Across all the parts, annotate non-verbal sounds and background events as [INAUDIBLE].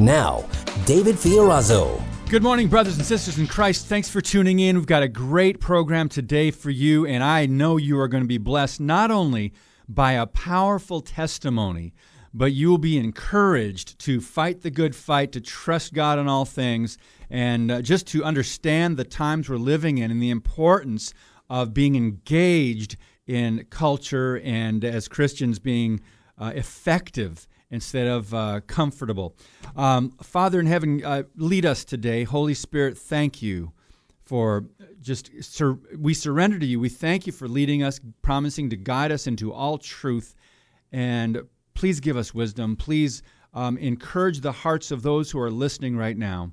Now, David Fiorazo. Good morning, brothers and sisters in Christ. Thanks for tuning in. We've got a great program today for you, and I know you are going to be blessed not only by a powerful testimony, but you will be encouraged to fight the good fight, to trust God in all things, and uh, just to understand the times we're living in and the importance of being engaged in culture and as Christians being uh, effective instead of uh, comfortable. Um, Father in heaven, uh, lead us today. Holy Spirit, thank you for just, sur- we surrender to you. We thank you for leading us, promising to guide us into all truth. And please give us wisdom. Please um, encourage the hearts of those who are listening right now.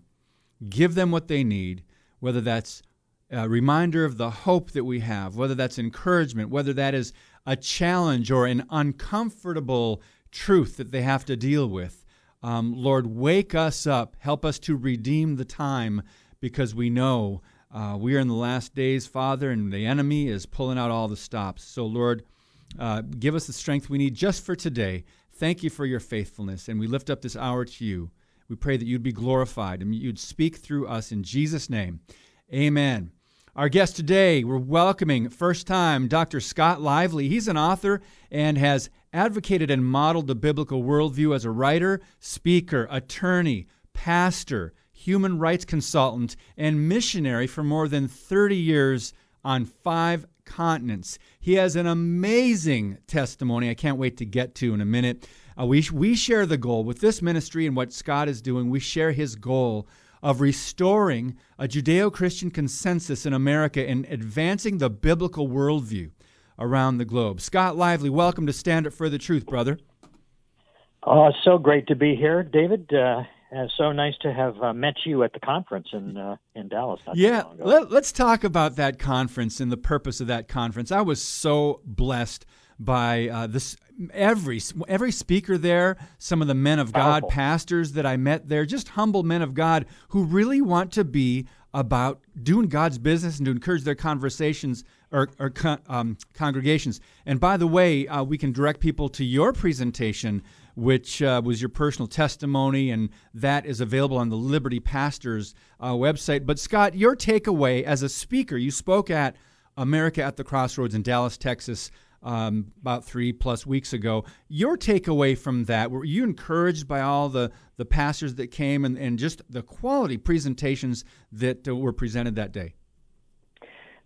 Give them what they need, whether that's a reminder of the hope that we have, whether that's encouragement, whether that is a challenge or an uncomfortable truth that they have to deal with. Um, Lord, wake us up. Help us to redeem the time because we know uh, we are in the last days, Father, and the enemy is pulling out all the stops. So, Lord, uh, give us the strength we need just for today. Thank you for your faithfulness, and we lift up this hour to you. We pray that you'd be glorified and you'd speak through us in Jesus' name. Amen. Our guest today, we're welcoming first time Dr. Scott Lively. He's an author and has advocated and modeled the biblical worldview as a writer, speaker, attorney, pastor, human rights consultant, and missionary for more than 30 years on five continents. He has an amazing testimony I can't wait to get to in a minute. Uh, we, we share the goal with this ministry and what Scott is doing, we share his goal of restoring a Judeo Christian consensus in America and advancing the biblical worldview around the globe. Scott Lively, welcome to Stand Up for the Truth, brother. Oh, so great to be here, David. Uh, uh, so nice to have uh, met you at the conference in uh, in Dallas. yeah, let, us talk about that conference and the purpose of that conference. I was so blessed by uh, this every every speaker there, some of the men of God, pastors that I met there, just humble men of God who really want to be about doing God's business and to encourage their conversations or, or um, congregations. And by the way, uh, we can direct people to your presentation, which uh, was your personal testimony, and that is available on the Liberty Pastors uh, website. But Scott, your takeaway as a speaker, you spoke at America at the Crossroads in Dallas, Texas um, about three plus weeks ago. Your takeaway from that, were you encouraged by all the, the pastors that came and, and just the quality presentations that uh, were presented that day?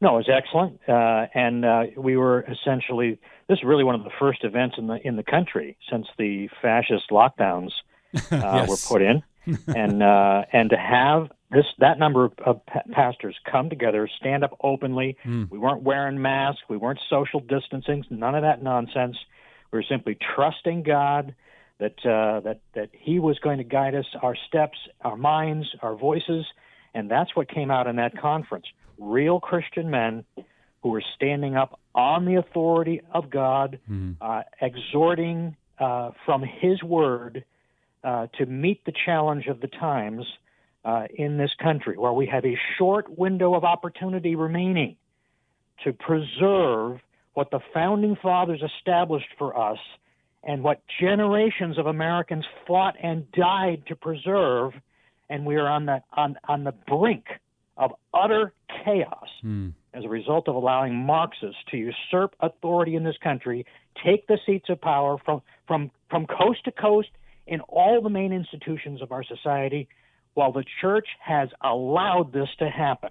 No, it was excellent, uh, and uh, we were essentially this is really one of the first events in the in the country since the fascist lockdowns [LAUGHS] uh, yes. were put in, [LAUGHS] and uh, and to have this that number of, of pa- pastors come together, stand up openly. Mm. We weren't wearing masks, we weren't social distancing, none of that nonsense. We were simply trusting God that uh, that that He was going to guide us, our steps, our minds, our voices, and that's what came out in that conference. Real Christian men who were standing up on the authority of God, mm. uh, exhorting uh, from His Word uh, to meet the challenge of the times uh, in this country, where we have a short window of opportunity remaining to preserve what the founding fathers established for us and what generations of Americans fought and died to preserve, and we are on the on on the brink of utter chaos mm. as a result of allowing Marxists to usurp authority in this country, take the seats of power from from from coast to coast in all the main institutions of our society, while the church has allowed this to happen.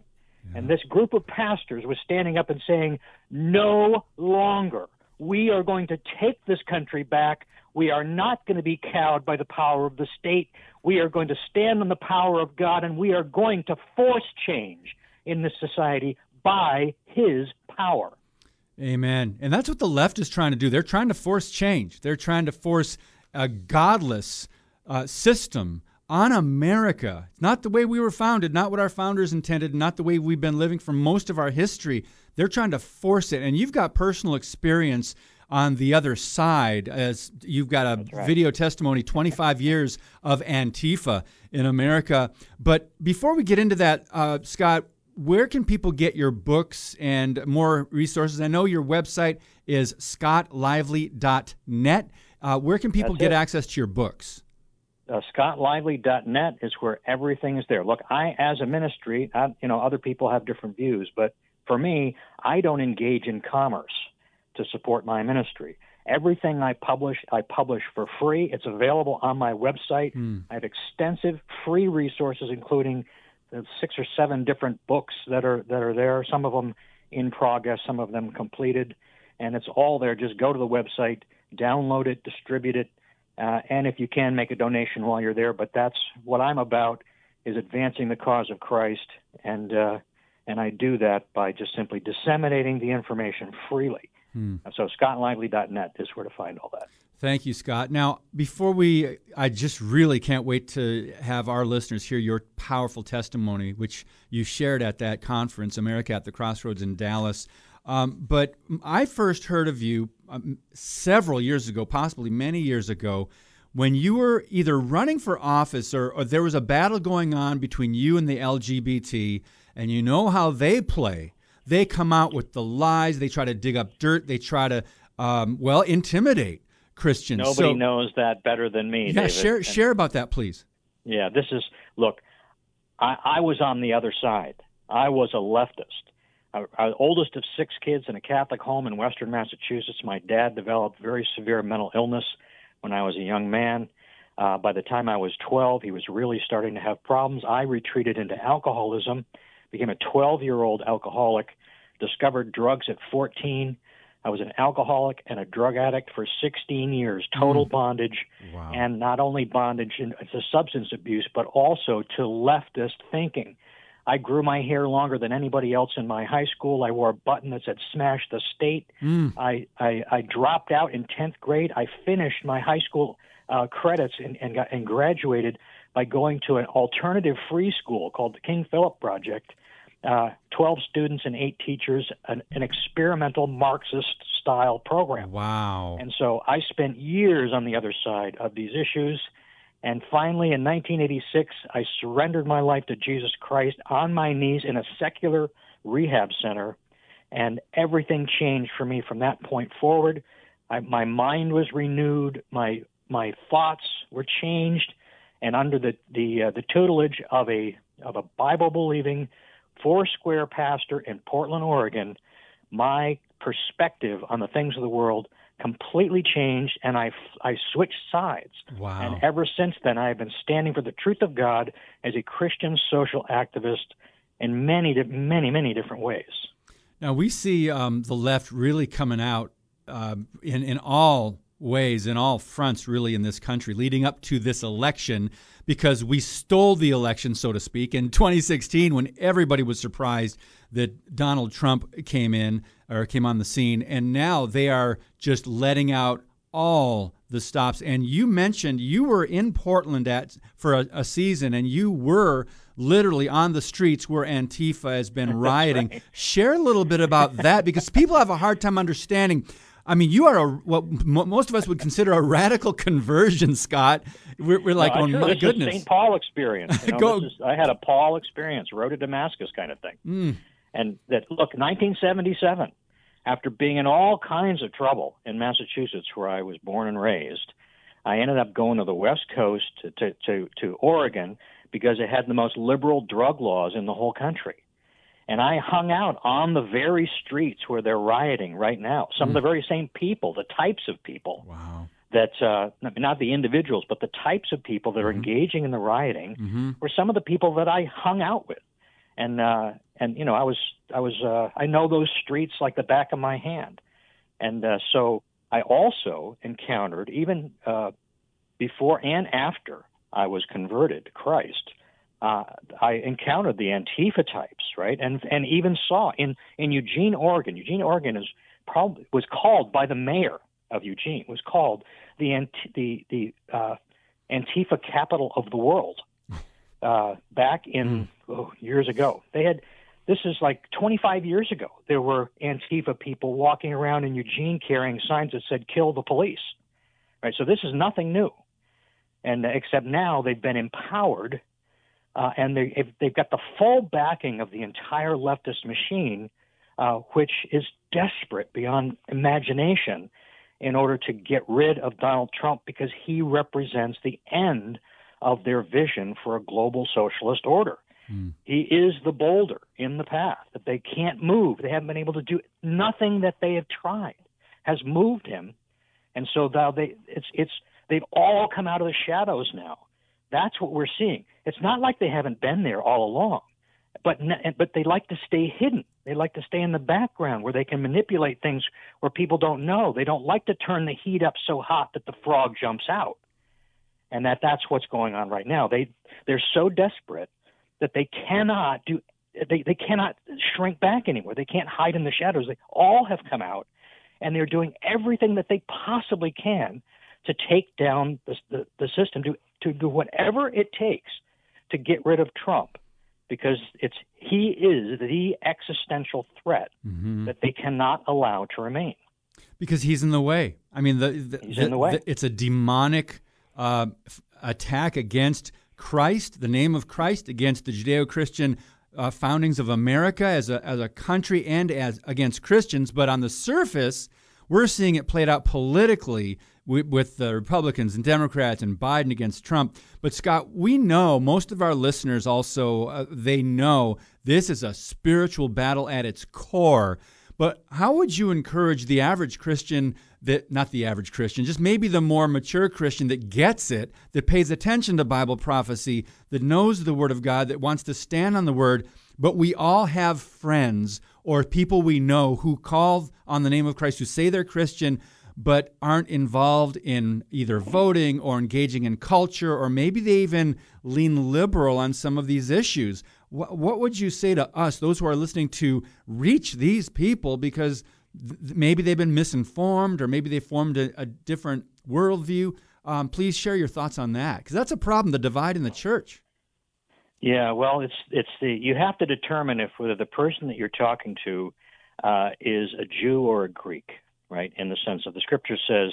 Yeah. And this group of pastors was standing up and saying, no longer. We are going to take this country back. We are not going to be cowed by the power of the state. We are going to stand on the power of God, and we are going to force change in this society by His power. Amen. And that's what the left is trying to do. They're trying to force change. They're trying to force a godless uh, system on America. Not the way we were founded, not what our founders intended, not the way we've been living for most of our history. They're trying to force it. And you've got personal experience on the other side as you've got a right. video testimony 25 years of Antifa in America. But before we get into that, uh, Scott, where can people get your books and more resources? I know your website is scottlively.net. Uh, where can people That's get it. access to your books? Uh, scottlively.net is where everything is there. Look, I, as a ministry, I, you know, other people have different views, but for me, I don't engage in commerce to support my ministry. Everything I publish, I publish for free. It's available on my website. Mm. I have extensive free resources, including six or seven different books that are that are there. Some of them in progress, some of them completed, and it's all there. Just go to the website, download it, distribute it, uh, and if you can, make a donation while you're there. But that's what I'm about: is advancing the cause of Christ, and uh, and I do that by just simply disseminating the information freely. Hmm. So scottlively.net is where to find all that. Thank you, Scott. Now, before we, I just really can't wait to have our listeners hear your powerful testimony, which you shared at that conference, America at the Crossroads in Dallas. Um, but I first heard of you um, several years ago, possibly many years ago, when you were either running for office or, or there was a battle going on between you and the LGBT, and you know how they play. They come out with the lies, they try to dig up dirt, they try to, um, well, intimidate. Christians. Nobody so, knows that better than me. Yeah, David. share and, share about that, please. Yeah, this is look. I, I was on the other side. I was a leftist. I, I, oldest of six kids in a Catholic home in Western Massachusetts. My dad developed very severe mental illness when I was a young man. Uh, by the time I was 12, he was really starting to have problems. I retreated into alcoholism, became a 12 year old alcoholic, discovered drugs at 14, I was an alcoholic and a drug addict for 16 years, total mm. bondage, wow. and not only bondage to substance abuse, but also to leftist thinking. I grew my hair longer than anybody else in my high school. I wore a button that said "Smash the State." Mm. I, I I dropped out in 10th grade. I finished my high school uh, credits and and, got, and graduated by going to an alternative free school called the King Philip Project uh, 12 students and eight teachers, an, an experimental Marxist style program. Wow. And so I spent years on the other side of these issues. And finally, in 1986, I surrendered my life to Jesus Christ on my knees in a secular rehab center. And everything changed for me from that point forward. I, my mind was renewed. My my thoughts were changed, and under the the uh, the tutelage of a of a Bible believing Foursquare pastor in Portland, Oregon, my perspective on the things of the world completely changed and I, I switched sides. Wow. And ever since then, I have been standing for the truth of God as a Christian social activist in many, many, many different ways. Now, we see um, the left really coming out uh, in, in all ways, in all fronts, really, in this country, leading up to this election because we stole the election, so to speak, in [LAUGHS] 2016 when everybody was surprised that Donald Trump came in or came on the scene. And now they are just letting out all the stops. And you mentioned you were in Portland at for a, a season, and you were literally on the streets where Antifa has been [LAUGHS] rioting. Share a little bit about that because people have a hard time understanding I mean, you are a what most of us would consider a radical conversion, Scott. We're, we're like, no, oh sure, my this goodness, St. Paul experience. You [LAUGHS] know, Go. Is, I had a Paul experience, road to Damascus kind of thing. Mm. And that look, 1977, after being in all kinds of trouble in Massachusetts, where I was born and raised, I ended up going to the West Coast to to to, to Oregon because it had the most liberal drug laws in the whole country. And I hung out on the very streets where they're rioting right now. Some mm. of the very same people, the types of people. Wow. That uh, not the individuals, but the types of people that are mm-hmm. engaging in the rioting mm-hmm. were some of the people that I hung out with, and uh, and you know I was I was uh, I know those streets like the back of my hand, and uh, so I also encountered even uh, before and after I was converted to Christ uh, I encountered the Antifa types, right, and and even saw in in Eugene, Oregon. Eugene, Oregon is probably was called by the mayor of Eugene was called the the the uh, Antifa capital of the world uh, back in mm. oh, years ago. They had this is like 25 years ago. There were Antifa people walking around in Eugene carrying signs that said "Kill the police." Right. So this is nothing new, and except now they've been empowered, uh, and they they've got the full backing of the entire leftist machine, uh, which is desperate beyond imagination in order to get rid of Donald Trump because he represents the end of their vision for a global socialist order. Mm. He is the boulder in the path that they can't move. They haven't been able to do nothing that they have tried has moved him, and so now they it's it's they've all come out of the shadows now. That's what we're seeing. It's not like they haven't been there all along, but but they like to stay hidden. They like to stay in the background where they can manipulate things where people don't know. They don't like to turn the heat up so hot that the frog jumps out. And that that's what's going on right now. They they're so desperate that they cannot do they, they cannot shrink back anymore. They can't hide in the shadows. They all have come out and they're doing everything that they possibly can to take down the, the, the system, to, to do whatever it takes to get rid of Trump because it's he is the existential threat mm-hmm. that they cannot allow to remain. Because he's in the way. I mean, the, the he's the, in the way. it's a demonic uh, f- attack against Christ, the name of Christ, against the Judeo-Christian uh, foundings of America as a as a country and as against Christians. But on the surface, we're seeing it played out politically with, the Republicans and Democrats and Biden against Trump. But Scott, we know most of our listeners also uh, they know this is a spiritual battle at its core. But how would you encourage the average Christian that not the average Christian, just maybe the more mature Christian that gets it, that pays attention to Bible prophecy, that knows the word of God, that wants to stand on the word, but we all have friends or people we know who call on the name of Christ, who say they're Christian, but aren't involved in either voting or engaging in culture, or maybe they even lean liberal on some of these issues. What, what would you say to us, those who are listening, to reach these people? Because th- maybe they've been misinformed, or maybe they formed a, a different worldview. Um, please share your thoughts on that, because that's a problem—the divide in the church. Yeah, well, it's it's the you have to determine if whether the person that you're talking to uh, is a Jew or a Greek right? In the sense of the Scripture says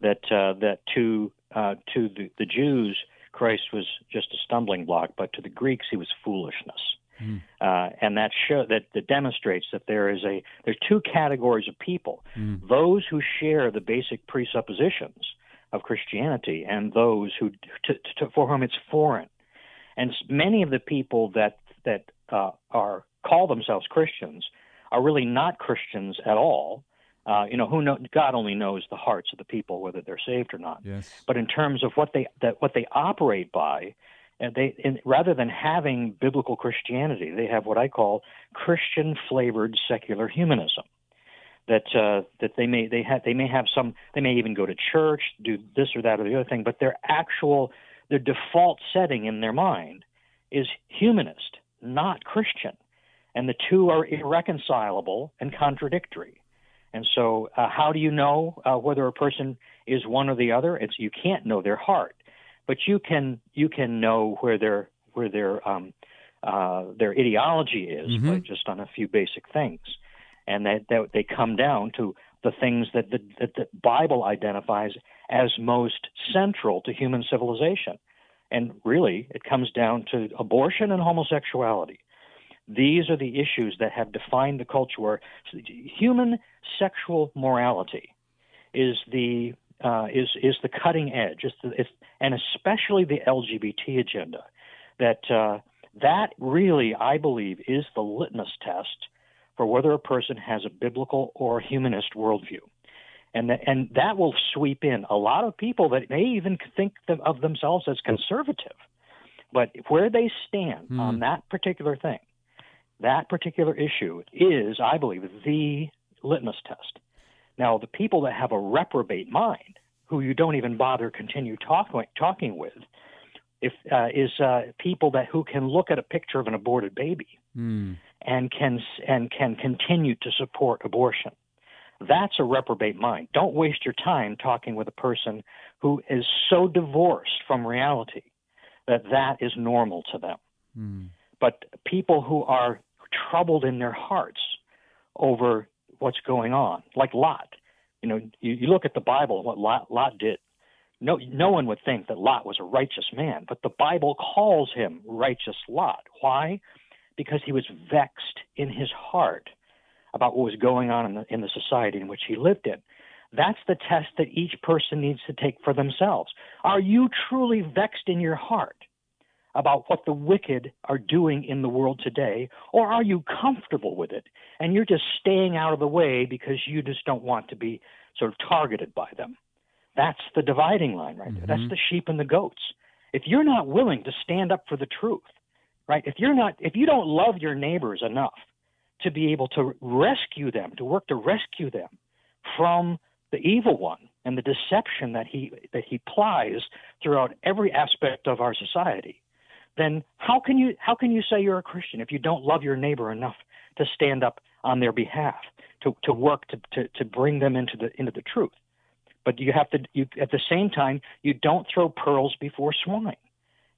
that uh, that to uh, to the, the Jews Christ was just a stumbling block, but to the Greeks he was foolishness. Mm. Uh, and that show that, that demonstrates that there is a there's two categories of people: mm. those who share the basic presuppositions of Christianity, and those who to, to, for whom it's foreign. And many of the people that that uh, are call themselves Christians are really not Christians at all. Uh, you know, who know, God only knows the hearts of the people whether they're saved or not. Yes. But in terms of what they that what they operate by, and they in, rather than having biblical Christianity, they have what I call Christian flavored secular humanism. That uh, that they may they have they may have some they may even go to church, do this or that or the other thing, but their actual their default setting in their mind is humanist, not Christian, and the two are irreconcilable and contradictory. And so, uh, how do you know uh, whether a person is one or the other? It's you can't know their heart, but you can you can know where their where their um, uh, their ideology is mm-hmm. by just on a few basic things, and that, that they come down to the things that the, that the Bible identifies as most central to human civilization. And really, it comes down to abortion and homosexuality. These are the issues that have defined the culture where human sexual morality is the uh, is is the cutting edge, it's the, it's, and especially the LGBT agenda. That uh, that really, I believe, is the litmus test for whether a person has a biblical or humanist worldview, and the, and that will sweep in a lot of people that may even think of themselves as conservative, but where they stand mm. on that particular thing that particular issue is, I believe, the litmus test. Now, the people that have a reprobate mind, who you don't even bother continue talking talking with, if uh, is uh, people that who can look at a picture of an aborted baby mm. and can and can continue to support abortion. That's a reprobate mind. Don't waste your time talking with a person who is so divorced from reality that that is normal to them. Mm. But people who are troubled in their hearts over what's going on, like Lot, you know, you, you look at the Bible, and what Lot, Lot did. No, no one would think that Lot was a righteous man, but the Bible calls him righteous Lot. Why? Because he was vexed in his heart about what was going on in the, in the society in which he lived in. That's the test that each person needs to take for themselves. Are you truly vexed in your heart about what the wicked are doing in the world today, or are you comfortable with it and you're just staying out of the way because you just don't want to be sort of targeted by them? That's the dividing line right there. Mm-hmm. That's the sheep and the goats. If you're not willing to stand up for the truth, right? If you're not if you don't love your neighbors enough to be able to rescue them, to work to rescue them from the evil one and the deception that he that he plies throughout every aspect of our society, then how can you how can you say you're a Christian if you don't love your neighbor enough to stand up on their behalf, to, to work to, to, to bring them into the into the truth? But you have to you at the same time you don't throw pearls before swine.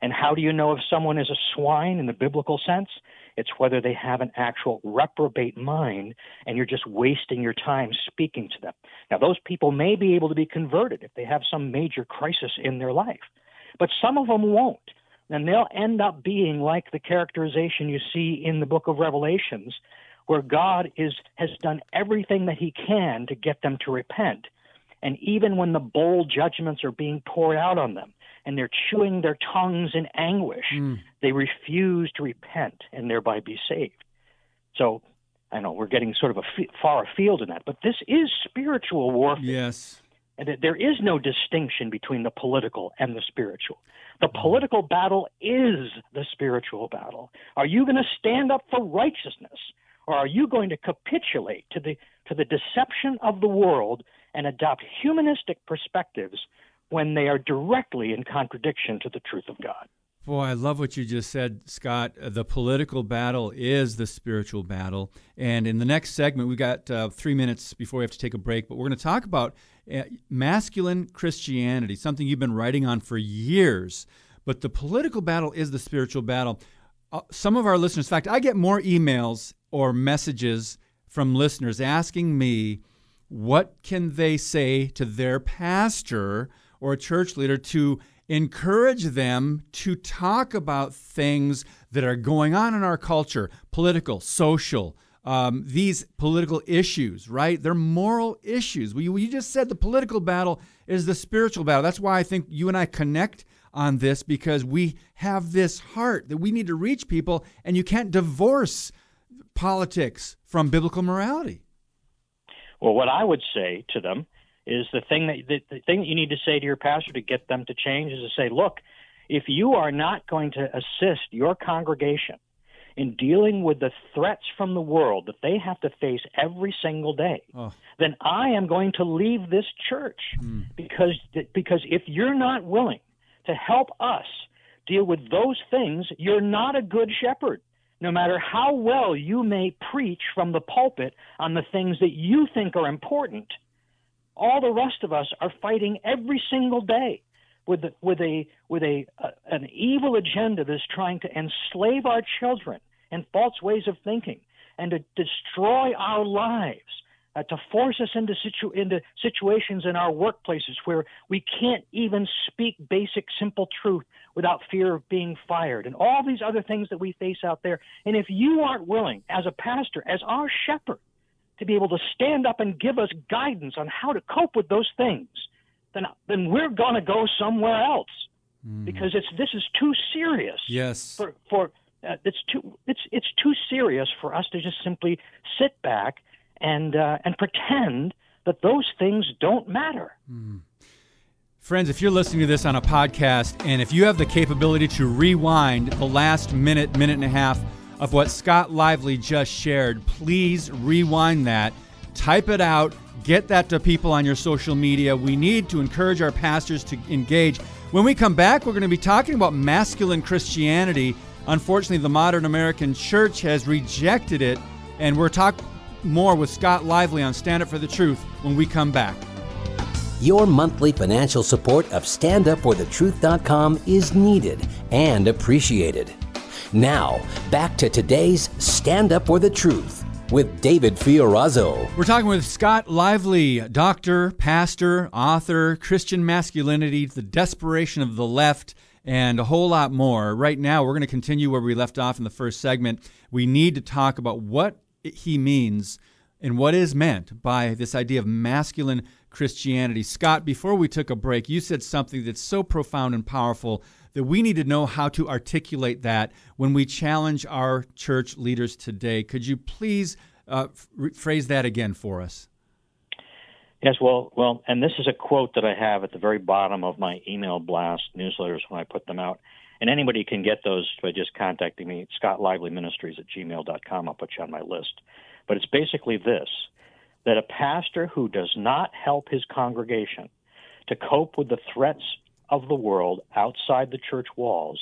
And how do you know if someone is a swine in the biblical sense? It's whether they have an actual reprobate mind and you're just wasting your time speaking to them. Now, those people may be able to be converted if they have some major crisis in their life, but some of them won't. And they'll end up being like the characterization you see in the book of Revelations, where God is, has done everything that He can to get them to repent. And even when the bowl judgments are being poured out on them, and they're chewing their tongues in anguish. Mm. They refuse to repent and thereby be saved. So I know we're getting sort of a f- far afield in that, but this is spiritual warfare. Yes. And there is no distinction between the political and the spiritual. The political battle is the spiritual battle. Are you going to stand up for righteousness, or are you going to capitulate to the to the deception of the world and adopt humanistic perspectives when they are directly in contradiction to the truth of God. Boy, I love what you just said, Scott. Uh, the political battle is the spiritual battle. And in the next segment, we've got uh, three minutes before we have to take a break, but we're going to talk about uh, masculine Christianity, something you've been writing on for years. But the political battle is the spiritual battle. Uh, some of our listeners, in fact, I get more emails or messages from listeners asking me what can they say to their pastor or a church leader to encourage them to talk about things that are going on in our culture political, social. Um, these political issues, right? They're moral issues. We, we just said the political battle is the spiritual battle. That's why I think you and I connect on this because we have this heart that we need to reach people, and you can't divorce politics from biblical morality. Well, what I would say to them is the thing that the, the thing that you need to say to your pastor to get them to change is to say, look, if you are not going to assist your congregation in dealing with the threats from the world that they have to face every single day, oh. then I am going to leave this church mm. because because if you're not willing to help us deal with those things, you're not a good shepherd. No matter how well you may preach from the pulpit on the things that you think are important, all the rest of us are fighting every single day with with a with a uh, an evil agenda that's trying to enslave our children and false ways of thinking and to destroy our lives, uh, to force us into situ- into situations in our workplaces where we can't even speak basic simple truth without fear of being fired, and all these other things that we face out there. And if you aren't willing, as a pastor, as our shepherd, to be able to stand up and give us guidance on how to cope with those things, then then we're going to go somewhere else mm. because it's this is too serious. Yes. For for uh, it's too it's it's too serious for us to just simply sit back and uh, and pretend that those things don't matter. Mm. Friends, if you're listening to this on a podcast and if you have the capability to rewind the last minute, minute and a half of what Scott Lively just shared, please rewind that, type it out, get that to people on your social media. We need to encourage our pastors to engage. When we come back, we're going to be talking about masculine Christianity. Unfortunately, the modern American church has rejected it, and we're talk, more with Scott Lively on Stand Up for the Truth when we come back. Your monthly financial support of StandUpForTheTruth.com is needed and appreciated. Now, back to today's Stand Up for the Truth with David Fiorazo. We're talking with Scott Lively, doctor, pastor, author, Christian masculinity, the desperation of the left, and a whole lot more. Right now, we're going to continue where we left off in the first segment. We need to talk about what he means and what is meant by this idea of masculine Christianity. Scott, before we took a break, you said something that's so profound and powerful that we need to know how to articulate that when we challenge our church leaders today. Could you please uh, phrase that again for us? Yes, well, well, and this is a quote that I have at the very bottom of my email blast newsletters when I put them out. And anybody can get those by just contacting me, Scott Lively Ministries at gmail.com. I'll put you on my list. But it's basically this that a pastor who does not help his congregation to cope with the threats of the world outside the church walls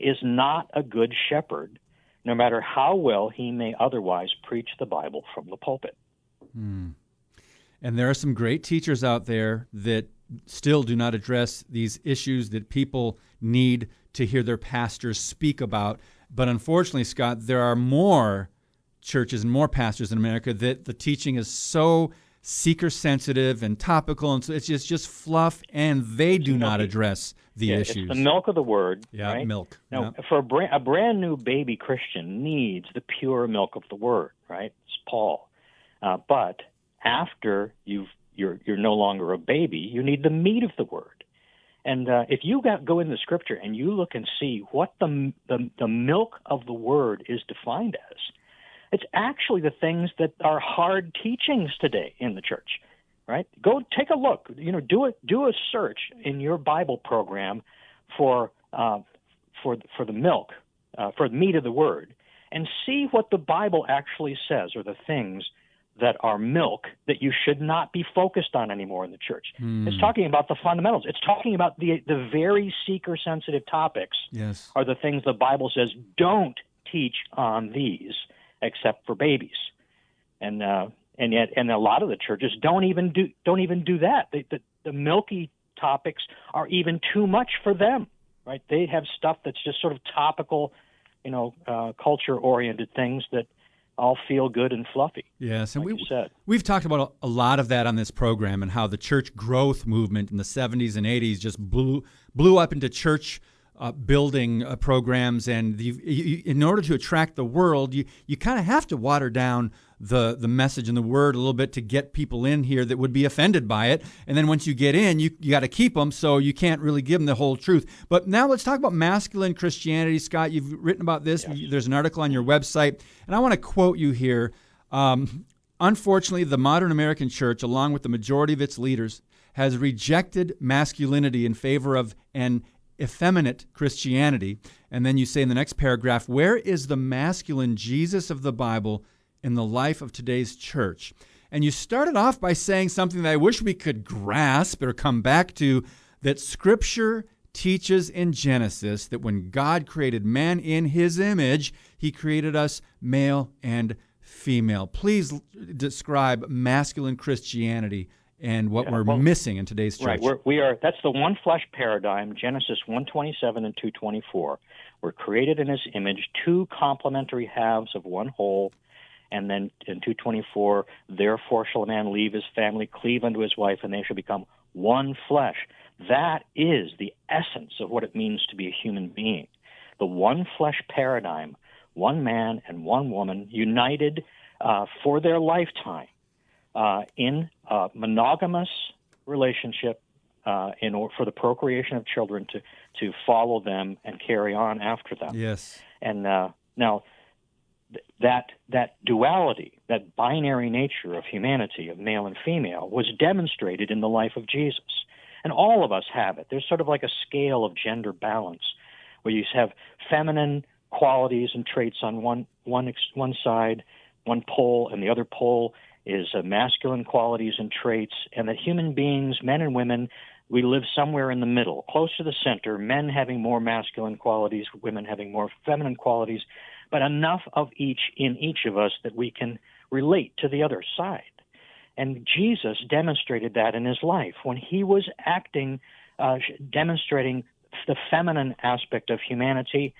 is not a good shepherd, no matter how well he may otherwise preach the Bible from the pulpit. Hmm. And there are some great teachers out there that still do not address these issues that people need to hear their pastors speak about. But unfortunately, Scott, there are more churches and more pastors in America that the teaching is so seeker sensitive and topical, and so it's just just fluff, and they do not address the yeah, issues. It's the milk of the word. Yeah, right? milk. Now, yeah. for a brand, a brand new baby Christian needs the pure milk of the word, right? It's Paul. Uh, but after you've you're you're no longer a baby, you need the meat of the word. And uh, if you got, go in the scripture and you look and see what the, the the milk of the word is defined as, it's actually the things that are hard teachings today in the church, right? Go take a look. You know, do it. Do a search in your Bible program for uh, for for the milk, uh, for the meat of the word, and see what the Bible actually says, or the things that are milk that you should not be focused on anymore in the church. Mm. It's talking about the fundamentals. It's talking about the the very seeker sensitive topics. Yes. Are the things the Bible says don't teach on these except for babies, and uh, and yet and a lot of the churches don't even do don't even do that. They, the, the milky topics are even too much for them, right? They have stuff that's just sort of topical, you know, uh, culture oriented things that all feel good and fluffy. Yes, and like we said. we've talked about a, a lot of that on this program and how the church growth movement in the 70s and 80s just blew blew up into church uh, building uh, programs, and you, you, in order to attract the world, you, you kind of have to water down the the message and the word a little bit to get people in here that would be offended by it. And then once you get in, you, you got to keep them, so you can't really give them the whole truth. But now let's talk about masculine Christianity, Scott. You've written about this. Yes. There's an article on your website, and I want to quote you here. Um, Unfortunately, the modern American church, along with the majority of its leaders, has rejected masculinity in favor of an effeminate Christianity. And then you say in the next paragraph, where is the masculine Jesus of the Bible in the life of today's church? And you started off by saying something that I wish we could grasp or come back to that Scripture teaches in Genesis that when God created man in his image, he created us male and female. Please describe masculine Christianity and what Yeah, we're well, missing in today's church. Right. We're, we are. That's the one flesh paradigm. Genesis one twenty seven and two twenty four. We're created in His image, two complementary halves of one whole. And then in two twenty four, therefore shall a man leave his family, cleave unto his wife, and they shall become one flesh. That is the essence of what it means to be a human being. The one flesh paradigm, one man and one woman united uh, for their lifetime uh, in a monogamous relationship uh, in or, for the procreation of children to to follow them and carry on after them. Yes. And uh, now th- that that duality, that binary nature of humanity, of male and female, was demonstrated in the life of Jesus. And all of us have it. There's sort of like a scale of gender balance, where you have feminine qualities and traits on one one ex- one side, one pole, and the other pole is uh, masculine qualities and traits, and that human beings, men and women, we live somewhere in the middle, close to the center, men having more masculine qualities, women having more feminine qualities, but enough of each in each of us that we can relate to the other side. And Jesus demonstrated that in his life when he was acting, uh, demonstrating the feminine aspect of humanity.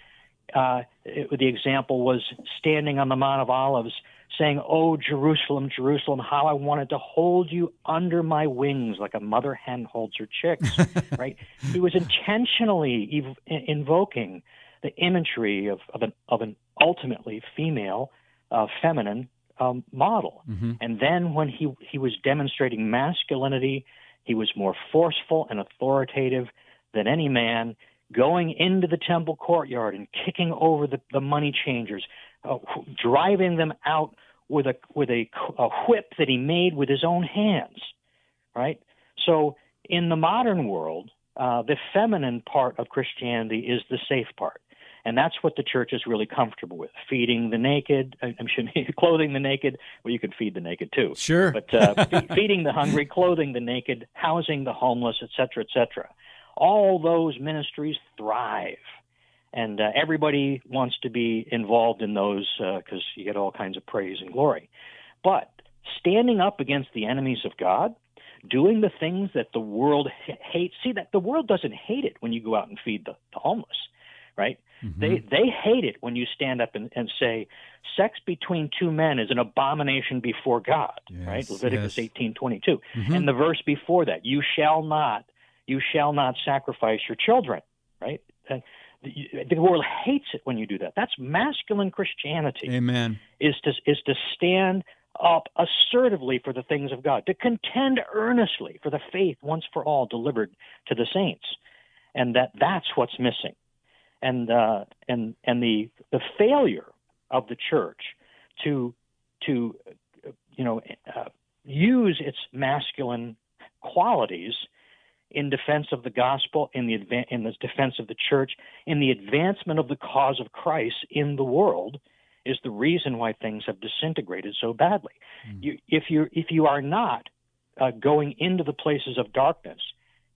Uh, it, the example was standing on the Mount of Olives saying, Oh, Jerusalem, Jerusalem, how I wanted to hold you under my wings like a mother hen holds her chicks, [LAUGHS] right? He was intentionally ev- invoking the imagery of, of, an, of an ultimately female, uh, feminine um, model. Mm-hmm. And then when he, he was demonstrating masculinity, he was more forceful and authoritative than any man, going into the temple courtyard and kicking over the, the money changers, uh, driving them out with a with a, a whip that he made with his own hands, right? So in the modern world, uh, the feminine part of Christianity is the safe part. And that's what the church is really comfortable with: feeding the naked. I'm sure [LAUGHS] clothing the naked. Well, you can feed the naked too. Sure. But uh, [LAUGHS] feeding the hungry, clothing the naked, housing the homeless, etc., etc. All those ministries thrive, and uh, everybody wants to be involved in those because uh, you get all kinds of praise and glory. But standing up against the enemies of God, doing the things that the world hates. See that the world doesn't hate it when you go out and feed the, the homeless, right? Mm-hmm. They they hate it when you stand up and, and say sex between two men is an abomination before God, yes, right? Leviticus yes. eighteen twenty two, mm-hmm. and the verse before that, you shall not you shall not sacrifice your children, right? And the, world hates it when you do that. That's masculine Christianity. Amen. Is to is to stand up assertively for the things of God, to contend earnestly for the faith once for all delivered to the saints, and that that's what's missing and uh, and and the the failure of the church to to you know uh, use its masculine qualities in defense of the gospel, in the adva- in the defense of the church, in the advancement of the cause of Christ in the world, is the reason why things have disintegrated so badly. Mm. You, if you if you are not uh, going into the places of darkness,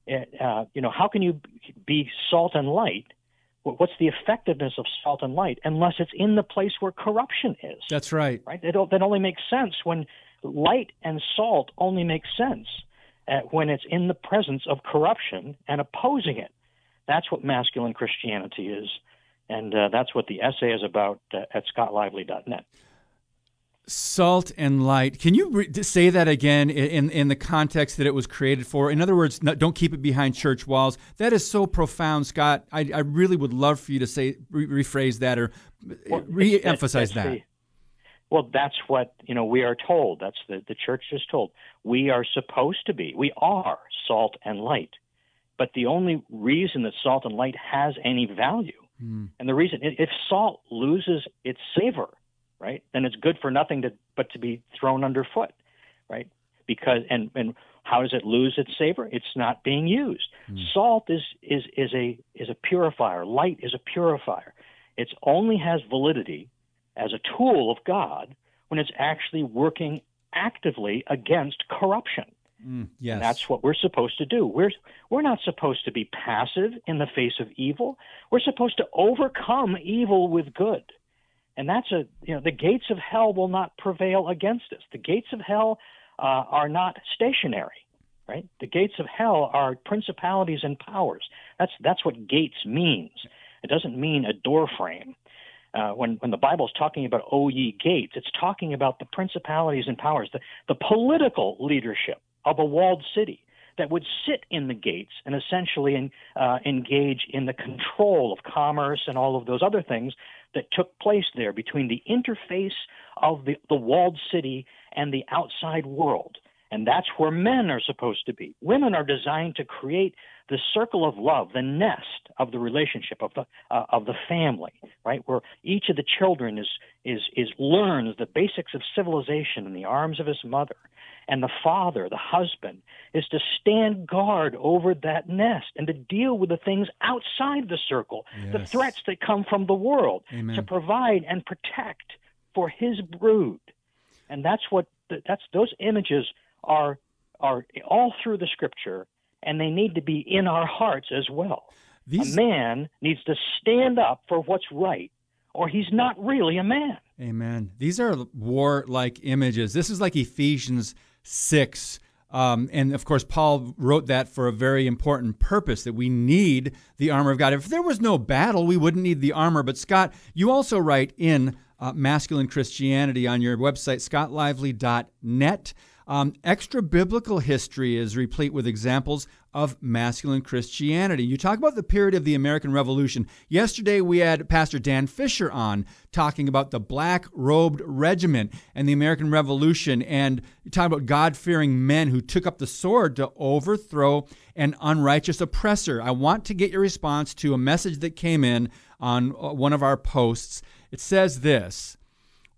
eh, uh, you know how can you be salt and light what's the effectiveness of salt and light unless it's in the place where corruption is? That's right. Right. It, that only makes sense when light and salt only make sense when it's in the presence of corruption and opposing it. That's what masculine Christianity is, and uh, that's what the essay is about uh, at scottlively.net. Salt and light. Can you re- say that again in, in the context that it was created for? In other words, no, don't keep it behind church walls. That is so profound, Scott. I, I really would love for you to say re- rephrase that or well, re-emphasize that. The, well, that's what you know. We are told. That's the the church is told. We are supposed to be. We are salt and light. But the only reason that salt and light has any value, mm. and the reason if salt loses its savor right? Then it's good for nothing to but to be thrown underfoot, right? Because and and how does it lose its savor? It's not being used. Mm. Salt is is is a is a purifier. Light is a purifier. It only has validity as a tool of God when it's actually working actively against corruption. Mm, yes. And that's what we're supposed to do. We're we're not supposed to be passive in the face of evil. We're supposed to overcome evil with good. And that's a, you know, the gates of hell will not prevail against us. The gates of hell uh, are not stationary, right? The gates of hell are principalities and powers. That's, that's what gates means. It doesn't mean a door frame. Uh, when, when the Bible is talking about O ye gates, it's talking about the principalities and powers, the, the political leadership of a walled city that would sit in the gates and essentially in, uh, engage in the control of commerce and all of those other things that took place there between the interface of the, the walled city and the outside world. And that's where men are supposed to be. Women are designed to create the circle of love, the nest of the relationship of the uh, of the family, right? Where each of the children is is is learns the basics of civilization in the arms of his mother, and the father, the husband, is to stand guard over that nest and to deal with the things outside the circle, yes. the threats that come from the world, Amen. to provide and protect for his brood. And that's what that's those images are are all through the scripture and they need to be in our hearts as well. These... A man needs to stand up for what's right or he's not really a man. Amen. These are war like images. This is like Ephesians 6. Um, and of course, Paul wrote that for a very important purpose that we need the armor of God. If there was no battle, we wouldn't need the armor. But Scott, you also write in uh, Masculine Christianity on your website, scottlively.net. Um, extra biblical history is replete with examples of masculine Christianity. You talk about the period of the American Revolution. Yesterday, we had Pastor Dan Fisher on talking about the black robed regiment and the American Revolution, and you talk about God fearing men who took up the sword to overthrow an unrighteous oppressor. I want to get your response to a message that came in on uh, one of our posts. It says this.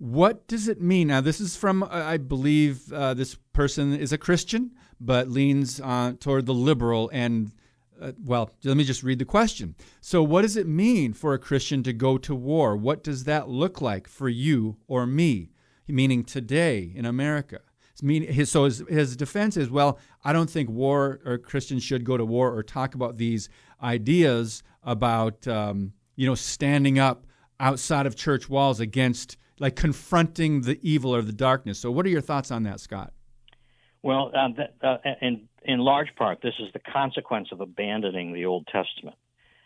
What does it mean? Now, this is from, uh, I believe, uh, this person is a Christian but leans uh, toward the liberal and uh, well, let me just read the question. So, what does it mean for a Christian to go to war? What does that look like for you or me? Meaning today in America. So his, his defense is, well, I don't think war or Christians should go to war or talk about these ideas about, um, you know, standing up outside of church walls against, like confronting the evil or the darkness. So, what are your thoughts on that, Scott? Well, uh, that, uh, in in large part, this is the consequence of abandoning the Old Testament.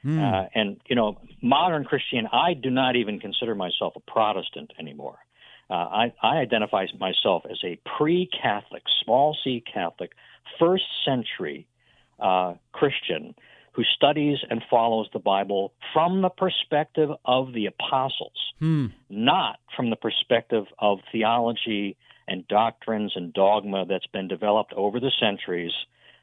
Mm. Uh, and you know, modern Christian, I do not even consider myself a Protestant anymore. Uh, I, I identify myself as a pre-Catholic, small C Catholic, first century uh, Christian who studies and follows the Bible from the perspective of the apostles, hmm. not from the perspective of theology and doctrines and dogma that's been developed over the centuries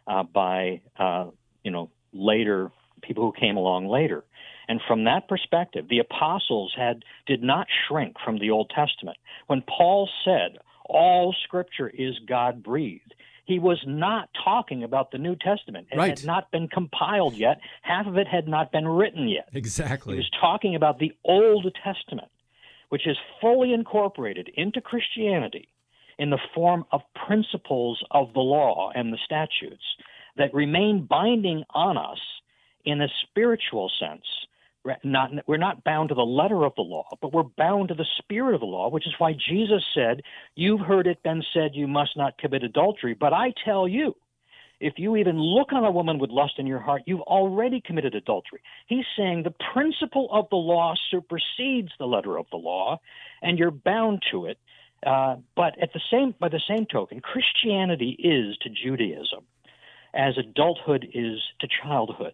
uh, by uh, you know later people who came along later. And from that perspective, the apostles had did not shrink from the Old Testament. When Paul said all Scripture is God breathed, he was not talking about the New Testament. It right. had not been compiled yet. Half of it had not been written yet. Exactly. He was talking about the Old Testament, which is fully incorporated into Christianity in the form of principles of the law and the statutes that remain binding on us in a spiritual sense. Not, we're not bound to the letter of the law, but we're bound to the spirit of the law, which is why Jesus said, You've heard it been said, you must not commit adultery. But I tell you, if you even look on a woman with lust in your heart, you've already committed adultery. He's saying the principle of the law supersedes the letter of the law, and you're bound to it. Uh, but at the same, by the same token, Christianity is to Judaism as adulthood is to childhood,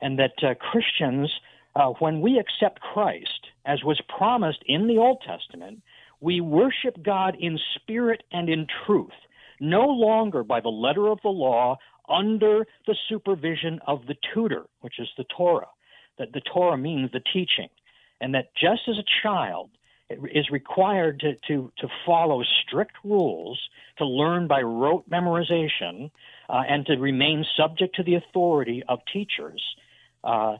and that uh, Christians, uh, when we accept Christ, as was promised in the Old Testament, we worship God in spirit and in truth, no longer by the letter of the law under the supervision of the tutor, which is the Torah. That the Torah means the teaching, and that just as a child is required to, to, to follow strict rules, to learn by rote memorization, uh, and to remain subject to the authority of teachers. Uh,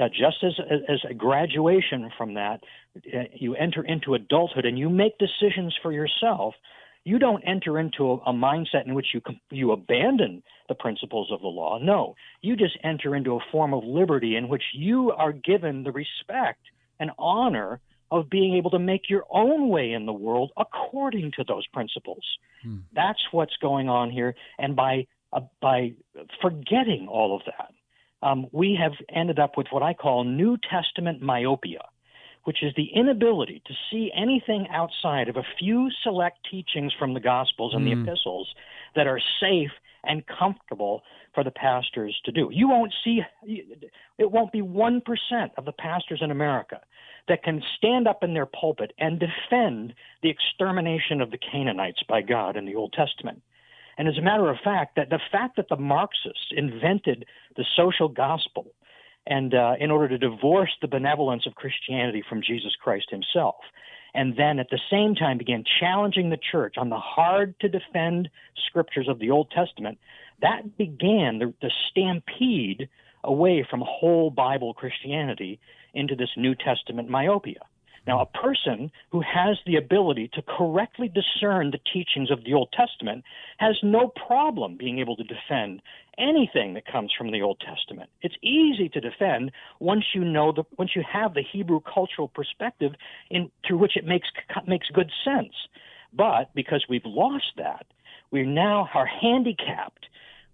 uh just as, as a graduation from that, uh, you enter into adulthood and you make decisions for yourself. You don't enter into a, a mindset in which you you abandon the principles of the law. No, you just enter into a form of liberty in which you are given the respect and honor of being able to make your own way in the world according to those principles. Hmm. That's what's going on here. And by uh, by forgetting all of that, um, we have ended up with what I call New Testament myopia, which is the inability to see anything outside of a few select teachings from the Gospels and the hmm. epistles that are safe and comfortable for the pastors to do. You won't see, it won't be 1% of the pastors in America that can stand up in their pulpit and defend the extermination of the Canaanites by God in the Old Testament. And as a matter of fact, that the fact that the Marxists invented the social gospel and uh, in order to divorce the benevolence of Christianity from Jesus Christ himself, and then at the same time began challenging the church on the hard to defend scriptures of the Old Testament, that began the, the stampede away from whole Bible Christianity into this New Testament myopia. Now, a person who has the ability to correctly discern the teachings of the Old Testament has no problem being able to defend anything that comes from the Old Testament. It's easy to defend once you know the once you have the Hebrew cultural perspective in through which it makes makes good sense. But because we've lost that, we now are handicapped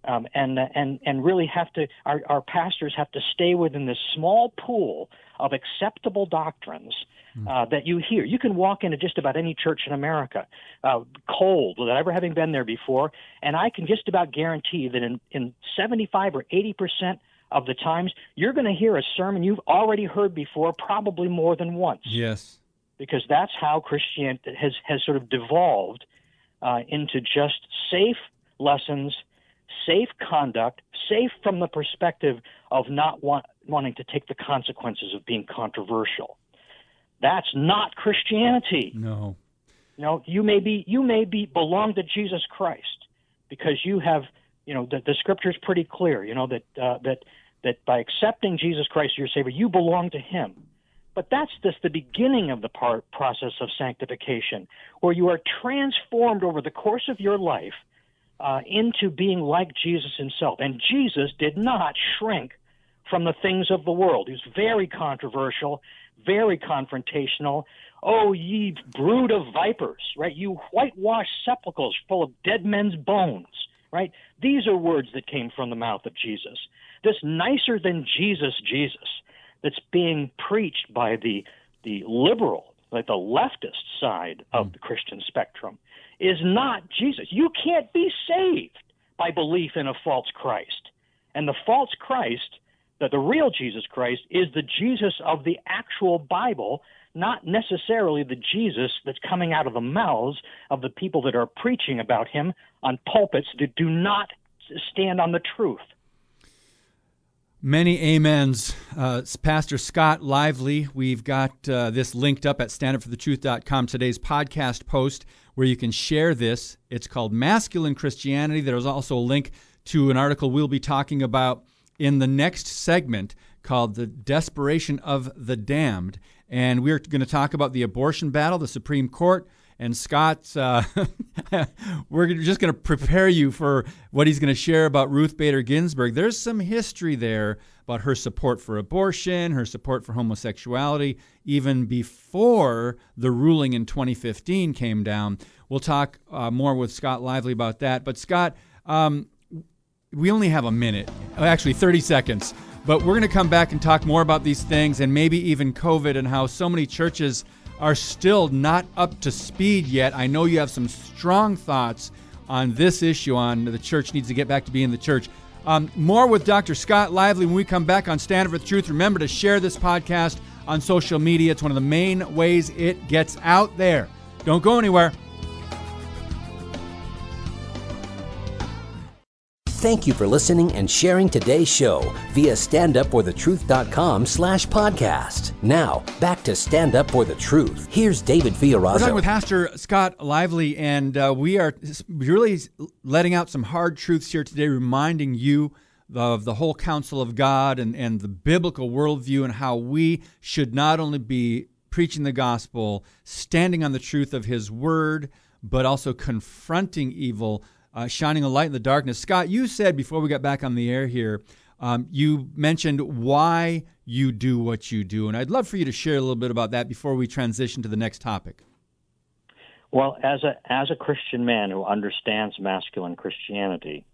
um, and and and really have to our, our pastors have to stay within this small pool of acceptable doctrines hmm. uh, that you hear. You can walk into just about any church in America, uh, cold, without ever having been there before, and I can just about guarantee that in in 75 or 80 percent of the times you're going to hear a sermon you've already heard before, probably more than once. Yes, because that's how Christianity has has sort of devolved uh, into just safe lessons safe conduct, safe from the perspective of not want, wanting to take the consequences of being controversial. That's not Christianity. No. You know, you may be you may be belong to Jesus Christ because you have you know the, the scripture is pretty clear. You know that uh, that that by accepting Jesus Christ as your Savior, you belong to Him. But that's just the beginning of the part, process of sanctification, where you are transformed over the course of your life uh, into being like Jesus himself. And Jesus did not shrink from the things of the world. He was very controversial, very confrontational. Oh, ye brood of vipers, right? You whitewashed sepulchres full of dead men's bones, right? These are words that came from the mouth of Jesus. This nicer than Jesus Jesus that's being preached by the the liberal, like the leftist side of the Christian spectrum is not Jesus. You can't be saved by belief in a false Christ. And the false Christ, that the real Jesus Christ, is the Jesus of the actual Bible, not necessarily the Jesus that's coming out of the mouths of the people that are preaching about him on pulpits that do not stand on the truth. Many amens. Uh, Pastor Scott Lively, we've got uh, this linked up at standupforthetruth.com, today's podcast post where you can share this. It's called Masculine Christianity. There's also a link to an article we'll be talking about in the next segment called The Desperation of the Damned. And we're going to talk about the abortion battle, the Supreme Court. And Scott, uh, [LAUGHS] we're just going to prepare you for what he's going to share about Ruth Bader Ginsburg. There's some history there about her support for abortion, her support for homosexuality, even before the ruling in 2015 came down. We'll talk uh, more with Scott Lively about that. But, Scott, um, we only have a minute, actually 30 seconds. But we're going to come back and talk more about these things and maybe even COVID and how so many churches are still not up to speed yet. I know you have some strong thoughts on this issue on the church needs to get back to being the church. Um, more with Dr. Scott Lively when we come back on Stand for the Truth. Remember to share this podcast on social media. It's one of the main ways it gets out there. Don't go anywhere. Thank you for listening and sharing today's show via standupforthetruth.com slash podcast. Now, back to Stand Up for the Truth. Here's David Fiorazo. We're talking with Pastor Scott Lively, and uh, we are really letting out some hard truths here today, reminding you of the whole counsel of God and, and the biblical worldview and how we should not only be preaching the gospel, standing on the truth of his word, but also confronting evil uh, shining a light in the darkness. Scott, you said before we got back on the air here, um, you mentioned why you do what you do, and I'd love for you to share a little bit about that before we transition to the next topic. Well, as a as a Christian man who understands masculine Christianity,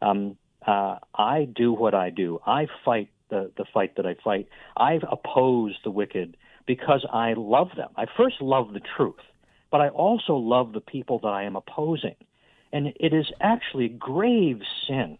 um, uh, I do what I do. I fight the the fight that I fight. I oppose the wicked because I love them. I first love the truth, but I also love the people that I am opposing. And it is actually grave sin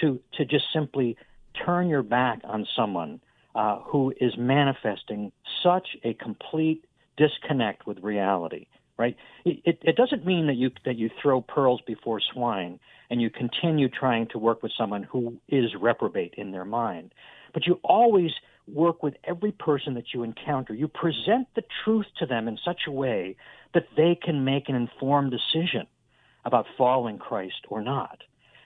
to to just simply turn your back on someone uh, who is manifesting such a complete disconnect with reality. Right? It, it, it doesn't mean that you that you throw pearls before swine and you continue trying to work with someone who is reprobate in their mind, but you always work with every person that you encounter. You present the truth to them in such a way that they can make an informed decision about following Christ or not.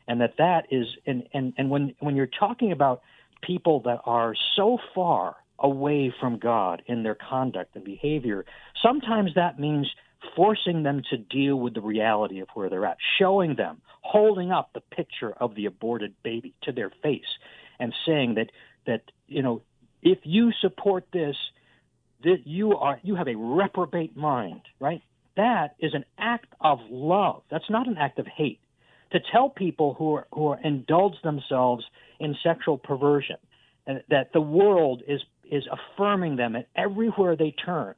And that that is and, and, and when when you're talking about people that are so far away from God in their conduct and behavior. Sometimes that means forcing them to deal with the reality of where they're at, showing them, holding up the picture of the aborted baby to their face and saying that that you know if you support this that you are you have a reprobate mind, right? That is an act of love. That's not an act of hate. To tell people who are who are indulge themselves in sexual perversion and that the world is is affirming them at everywhere they turn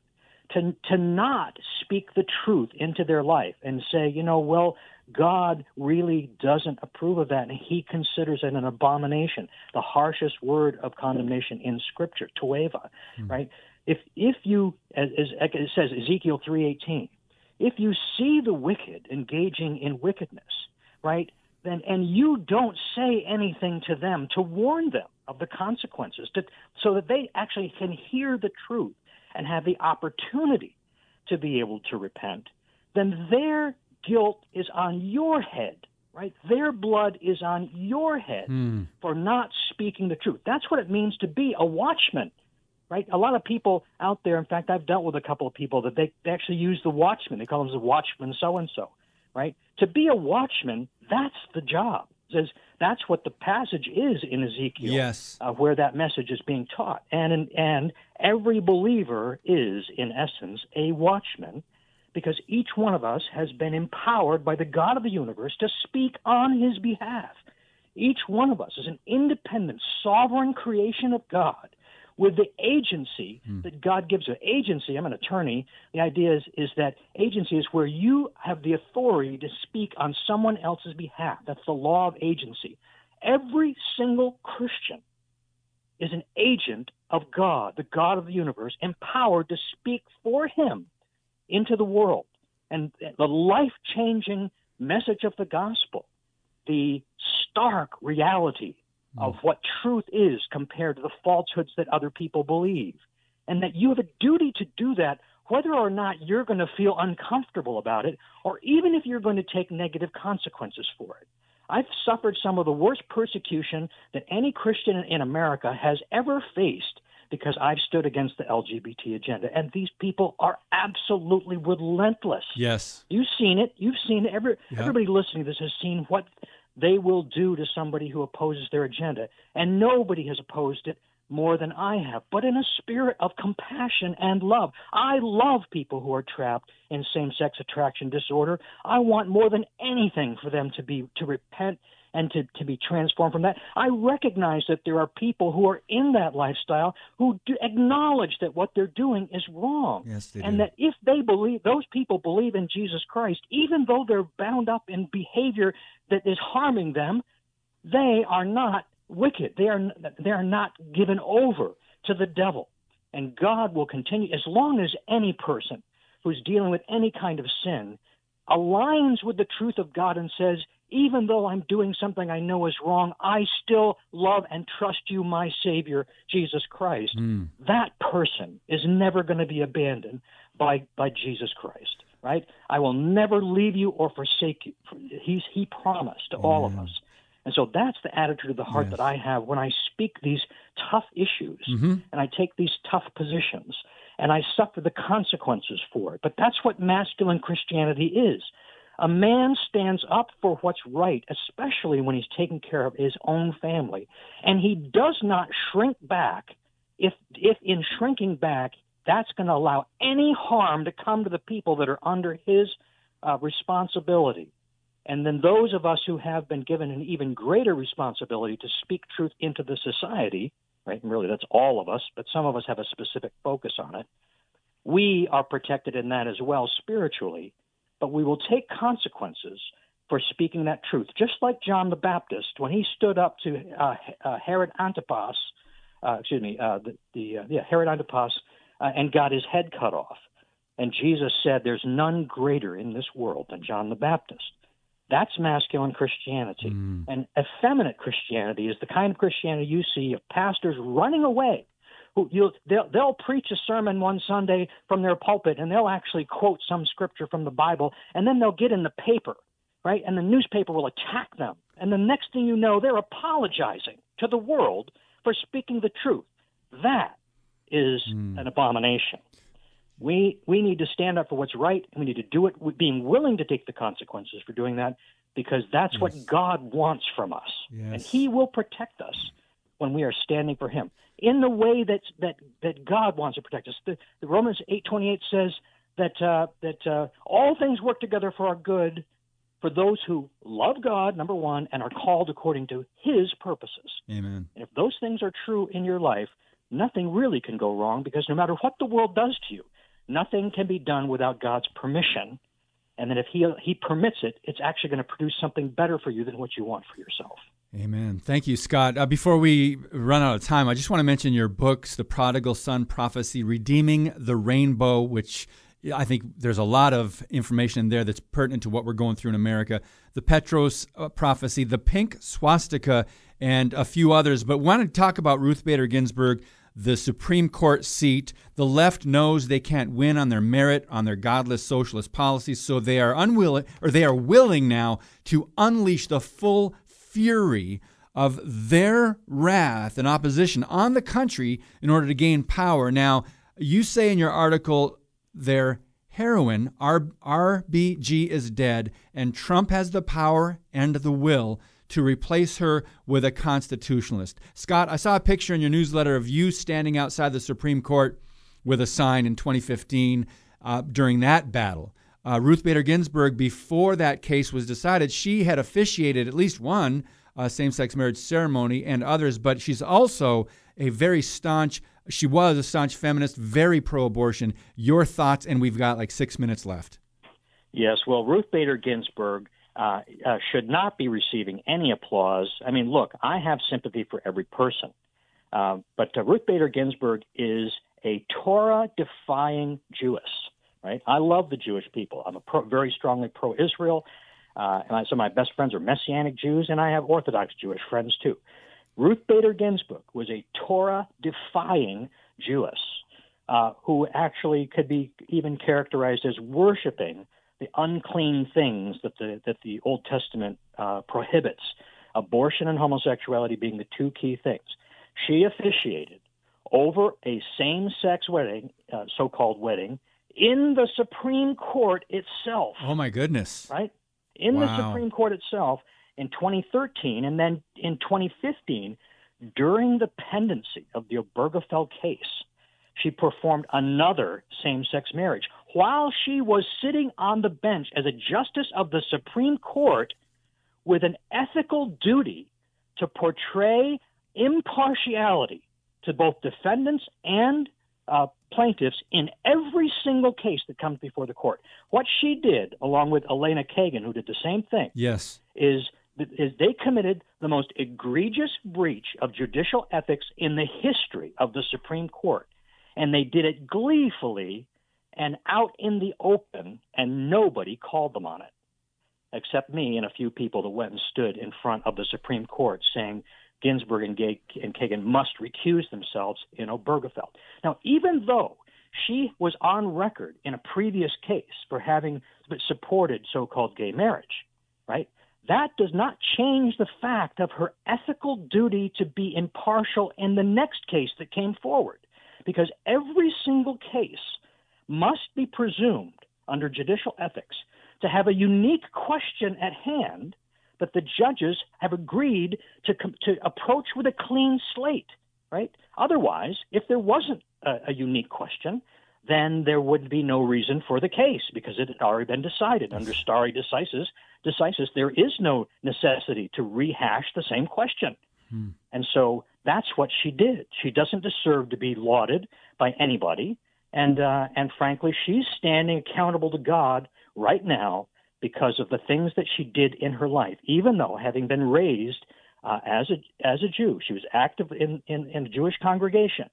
to to not speak the truth into their life and say, you know, well, God really doesn't approve of that, and He considers it an abomination, the harshest word of condemnation in Scripture, toeva, mm. right? If if you, as, as it says Ezekiel three eighteen, if you see the wicked engaging in wickedness, right, then and you don't say anything to them to warn them of the consequences, to, so that they actually can hear the truth and have the opportunity to be able to repent, then their guilt is on your head, right? Their blood is on your head mm. for not speaking the truth. That's what it means to be a watchman, right? A lot of people out there, in fact, I've dealt with a couple of people that they, they actually use the watchman. They call them the watchman so and so, right? To be a watchman, that's the job. Says that's what the passage is in Ezekiel, yes, uh, where that message is being taught, and and every believer is in essence a watchman, because each one of us has been empowered by the God of the universe to speak on His behalf. Each one of us is an independent, sovereign creation of God with the agency mm. that God gives you. Agency, I'm an attorney. The idea is, is that agency is where you have the authority to speak on someone else's behalf. That's the law of agency. Every single Christian is an agent of God, the God of the universe, empowered to speak for Him into the world. And the life changing message of the gospel, the stark reality of hmm. what truth is compared to the falsehoods that other people believe. And that you have a duty to do that whether or not you're going to feel uncomfortable about it, or even if you're going to take negative consequences for it. I've suffered some of the worst persecution that any Christian in America has ever faced because I've stood against the LGBT agenda. And these people are absolutely relentless. Yes. You've seen it. You've seen it. Every, yep. Everybody listening to this has seen what they will do to somebody who opposes their agenda. And nobody has opposed it more than I have, but in a spirit of compassion and love. I love people who are trapped in same-sex attraction disorder. I want more than anything for them to be to repent and to, to be transformed from that. I recognize that there are people who are in that lifestyle who do acknowledge that what they're doing is wrong. Yes, and do. that if they believe, those people believe in Jesus Christ, even though they're bound up in behavior that is harming them, they are not wicked. They are, they are not given over to the devil. And God will continue, as long as any person who's dealing with any kind of sin aligns with the truth of God and says, even though I'm doing something I know is wrong, I still love and trust you, my Savior, Jesus Christ. Mm. That person is never going to be abandoned by, by Jesus Christ, right? I will never leave you or forsake you. He's, he promised to all of us. And so that's the attitude of the heart yes. that I have when I speak these tough issues mm-hmm. and I take these tough positions and I suffer the consequences for it. But that's what masculine Christianity is. A man stands up for what's right, especially when he's taking care of his own family, and he does not shrink back if if in shrinking back that's going to allow any harm to come to the people that are under his uh, responsibility. And then those of us who have been given an even greater responsibility to speak truth into the society, right? And really, that's all of us, but some of us have a specific focus on it. We are protected in that as well spiritually but we will take consequences for speaking that truth. Just like John the Baptist, when he stood up to uh, uh, Herod Antipas, uh, excuse me, uh, the, the uh, yeah, Herod Antipas, uh, and got his head cut off. And Jesus said, There's none greater in this world than John the Baptist. That's masculine Christianity. Mm. And effeminate Christianity is the kind of Christianity you see of pastors running away who you'll they'll, they'll preach a sermon one Sunday from their pulpit and they'll actually quote some scripture from the Bible and then they'll get in the paper, right? And the newspaper will attack them. And the next thing you know, they're apologizing to the world for speaking the truth. That is mm. an abomination. We we need to stand up for what's right, and we need to do it being willing to take the consequences for doing that, because that's yes. what God wants from us, yes. and He will protect us when we are standing for Him in the way that that that God wants to protect us. The, the Romans eight twenty eight says that uh, that uh, all things work together for our good for those who love God, number one, and are called according to His purposes. Amen. And if those things are true in your life, nothing really can go wrong because no matter what the world does to you, nothing can be done without God's permission. And then if He He permits it, it's actually going to produce something better for you than what you want for yourself. Amen. Thank you, Scott. Uh, before we run out of time, I just want to mention your books, The Prodigal Son Prophecy, Redeeming the Rainbow, which I think there's a lot of information in there that's pertinent to what we're going through in America. The Petros uh, Prophecy, The Pink Swastika, and a few others. But want to talk about Ruth Bader Ginsburg, the Supreme Court seat. The left knows they can't win on their merit, on their godless socialist policies, so they are unwilling, or they are willing now to unleash the full fury of their wrath and opposition on the country in order to gain power. Now, you say in your article their heroine, R- RBG, is dead, and Trump has the power and the will to replace her with a constitutionalist. Scott, I saw a picture in your newsletter of you standing outside the Supreme Court with a sign in 2015 uh, during that battle. Uh, Ruth Bader Ginsburg, before that case was decided, she had officiated at least one uh, same sex marriage ceremony and others, but she's also a very staunch, she was a staunch feminist, very pro abortion. Your thoughts, and we've got like six minutes left. Yes, well, Ruth Bader Ginsburg uh, uh, should not be receiving any applause. I mean, look, I have sympathy for every person, uh, but uh, Ruth Bader Ginsburg is a Torah defying Jewess right? I love the Jewish people. I'm a pro, very strongly pro-Israel, uh, and I, some of my best friends are Messianic Jews, and I have Orthodox Jewish friends too. Ruth Bader Ginsburg was a Torah-defying Jewess uh, who actually could be even characterized as worshiping the unclean things that the that the Old Testament uh, prohibits, abortion and homosexuality being the two key things. She officiated over a same-sex wedding, uh, so-called wedding, in the Supreme Court itself. Oh, my goodness. Right? In wow. the Supreme Court itself in 2013 and then in 2015, during the pendency of the Obergefell case, she performed another same sex marriage while she was sitting on the bench as a justice of the Supreme Court with an ethical duty to portray impartiality to both defendants and uh, plaintiffs in every single case that comes before the court. What she did, along with Elena Kagan, who did the same thing, yes, is is they committed the most egregious breach of judicial ethics in the history of the Supreme Court, and they did it gleefully and out in the open, and nobody called them on it, except me and a few people that went and stood in front of the Supreme Court saying Ginsburg and, and Kagan must recuse themselves in Obergefell. Now, even though she was on record in a previous case for having supported so-called gay marriage, right? That does not change the fact of her ethical duty to be impartial in the next case that came forward, because every single case must be presumed under judicial ethics to have a unique question at hand that the judges have agreed to to approach with a clean slate, right? Otherwise, if there wasn't a, a unique question, then there would be no reason for the case because it had already been decided under stare decisis. Decisis, there is no necessity to rehash the same question, hmm. and so that's what she did. She doesn't deserve to be lauded by anybody, and uh, and frankly, she's standing accountable to God right now because of the things that she did in her life, even though having been raised uh, as a as a Jew, she was active in in, in a Jewish congregation.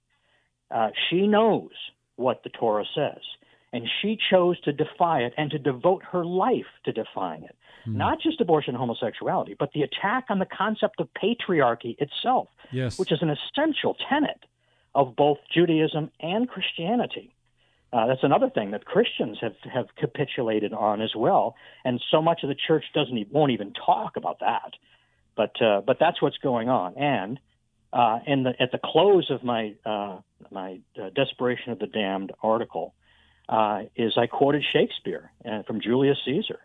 Uh, she knows what the Torah says, and she chose to defy it and to devote her life to defying it. Hmm. Not just abortion and homosexuality, but the attack on the concept of patriarchy itself, yes. which is an essential tenet of both Judaism and Christianity. Uh, that's another thing that Christians have have capitulated on as well, and so much of the church doesn't even won't even talk about that. But uh, but that's what's going on, and Uh, and the, at the close of my uh, my uh, Desperation of the Damned article uh, is I quoted Shakespeare from Julius Caesar,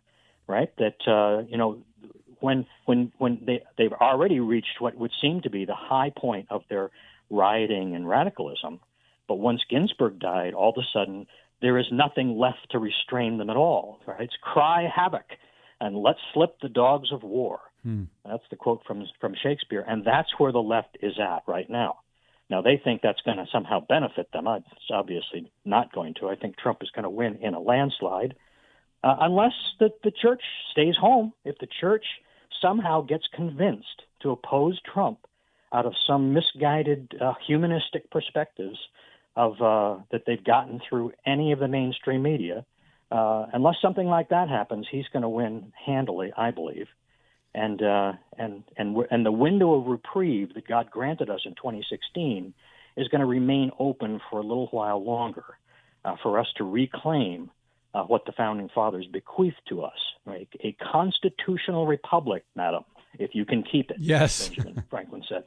right? That you know when when when they they've already reached what would seem to be the high point of their rioting and radicalism, but once Ginsburg died, all of a sudden there is nothing left to restrain them at all. Right? It's cry havoc and let slip the dogs of war. Hmm. That's the quote from from Shakespeare, and that's where the left is at right now. Now they think that's going to somehow benefit them. It's obviously not going to. I think Trump is going to win in a landslide, uh, unless the the church stays home. If the church somehow gets convinced to oppose Trump out of some misguided uh, humanistic perspectives of uh, that they've gotten through any of the mainstream media, uh, unless something like that happens, he's going to win handily, I believe. And uh, and and and the window of reprieve that God granted us in 2016 is going to remain open for a little while longer, uh, for us to reclaim uh, what the founding fathers bequeathed to us, right? A constitutional republic, madam, if you can keep it. Yes, Benjamin Franklin said.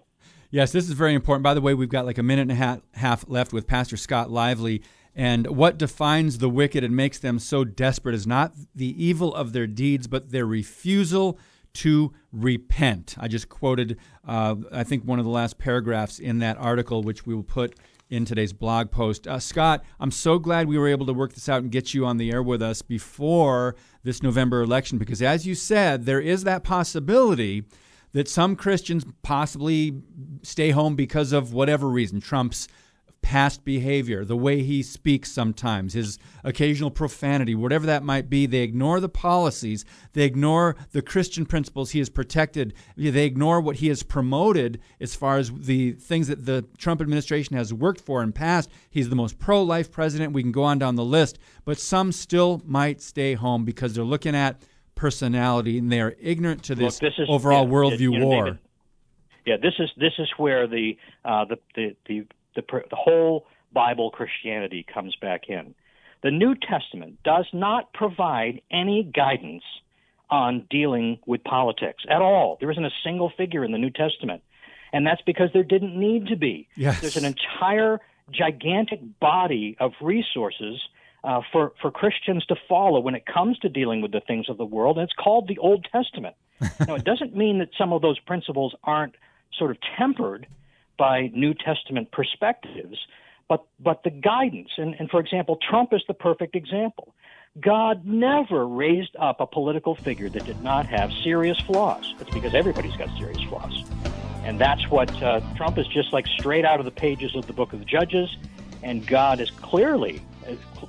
Yes, this is very important. By the way, we've got like a minute and a half, left with Pastor Scott Lively. And what defines the wicked and makes them so desperate is not the evil of their deeds, but their refusal to repent. I just quoted, uh, I think, one of the last paragraphs in that article, which we will put in today's blog post. Uh, Scott, I'm so glad we were able to work this out and get you on the air with us before this November election, because as you said, there is that possibility that some Christians possibly stay home because of whatever reason, Trump's past behavior, the way he speaks sometimes, his occasional profanity, whatever that might be. They ignore the policies, they ignore the Christian principles he has protected, they ignore what he has promoted as far as the things that the Trump administration has worked for in past. He's the most pro life president. We can go on down the list, but some still might stay home because they're looking at personality and they are ignorant to this, Look, this is, overall yeah, worldview you know, war. David, yeah, this is this is where the uh, the, the the the, the whole Bible Christianity comes back in. The New Testament does not provide any guidance on dealing with politics at all. There isn't a single figure in the New Testament. And that's because there didn't need to be. Yes. There's an entire gigantic body of resources uh, for, for Christians to follow when it comes to dealing with the things of the world, and it's called the Old Testament. [LAUGHS] now, it doesn't mean that some of those principles aren't sort of tempered by New Testament perspectives, but but the guidance. And, and for example, Trump is the perfect example. God never raised up a political figure that did not have serious flaws. It's because everybody's got serious flaws. And that's what uh, Trump is just like straight out of the pages of the book of the Judges. And God is clearly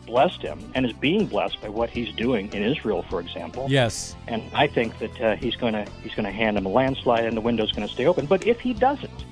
blessed him and is being blessed by what he's doing in Israel, for example. Yes. And I think that uh, he's going to he's going to hand him a landslide, and the window's going to stay open. But if he doesn't,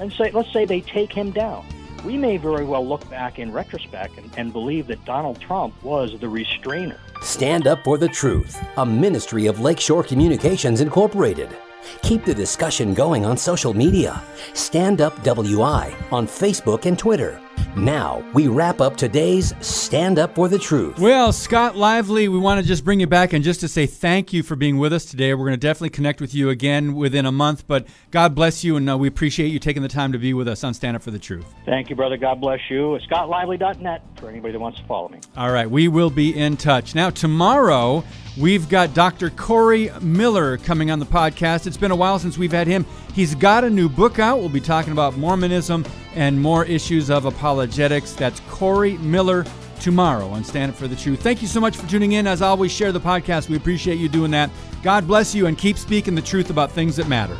and say, let's say they take him down. We may very well look back in retrospect and, and believe that Donald Trump was the restrainer. Stand Up for the Truth, a ministry of Lakeshore Communications Incorporated. Keep the discussion going on social media. Stand Up WI on Facebook and Twitter. Now, we wrap up today's Stand Up for the Truth. Well, Scott Lively, we want to just bring you back and just to say thank you for being with us today. We're going to definitely connect with you again within a month, but God bless you, and uh, we appreciate you taking the time to be with us on Stand Up for the Truth. Thank you, brother. God bless you. ScottLively.net for anybody that wants to follow me. All right, we will be in touch. Now, tomorrow, we've got Dr. Corey Miller coming on the podcast. It's been a while since we've had him. He's got a new book out. We'll be talking about Mormonism and more issues of apologetics. That's Corey Miller tomorrow on Stand Up for the Truth. Thank you so much for tuning in. As always, share the podcast. We appreciate you doing that. God bless you and keep speaking the truth about things that matter.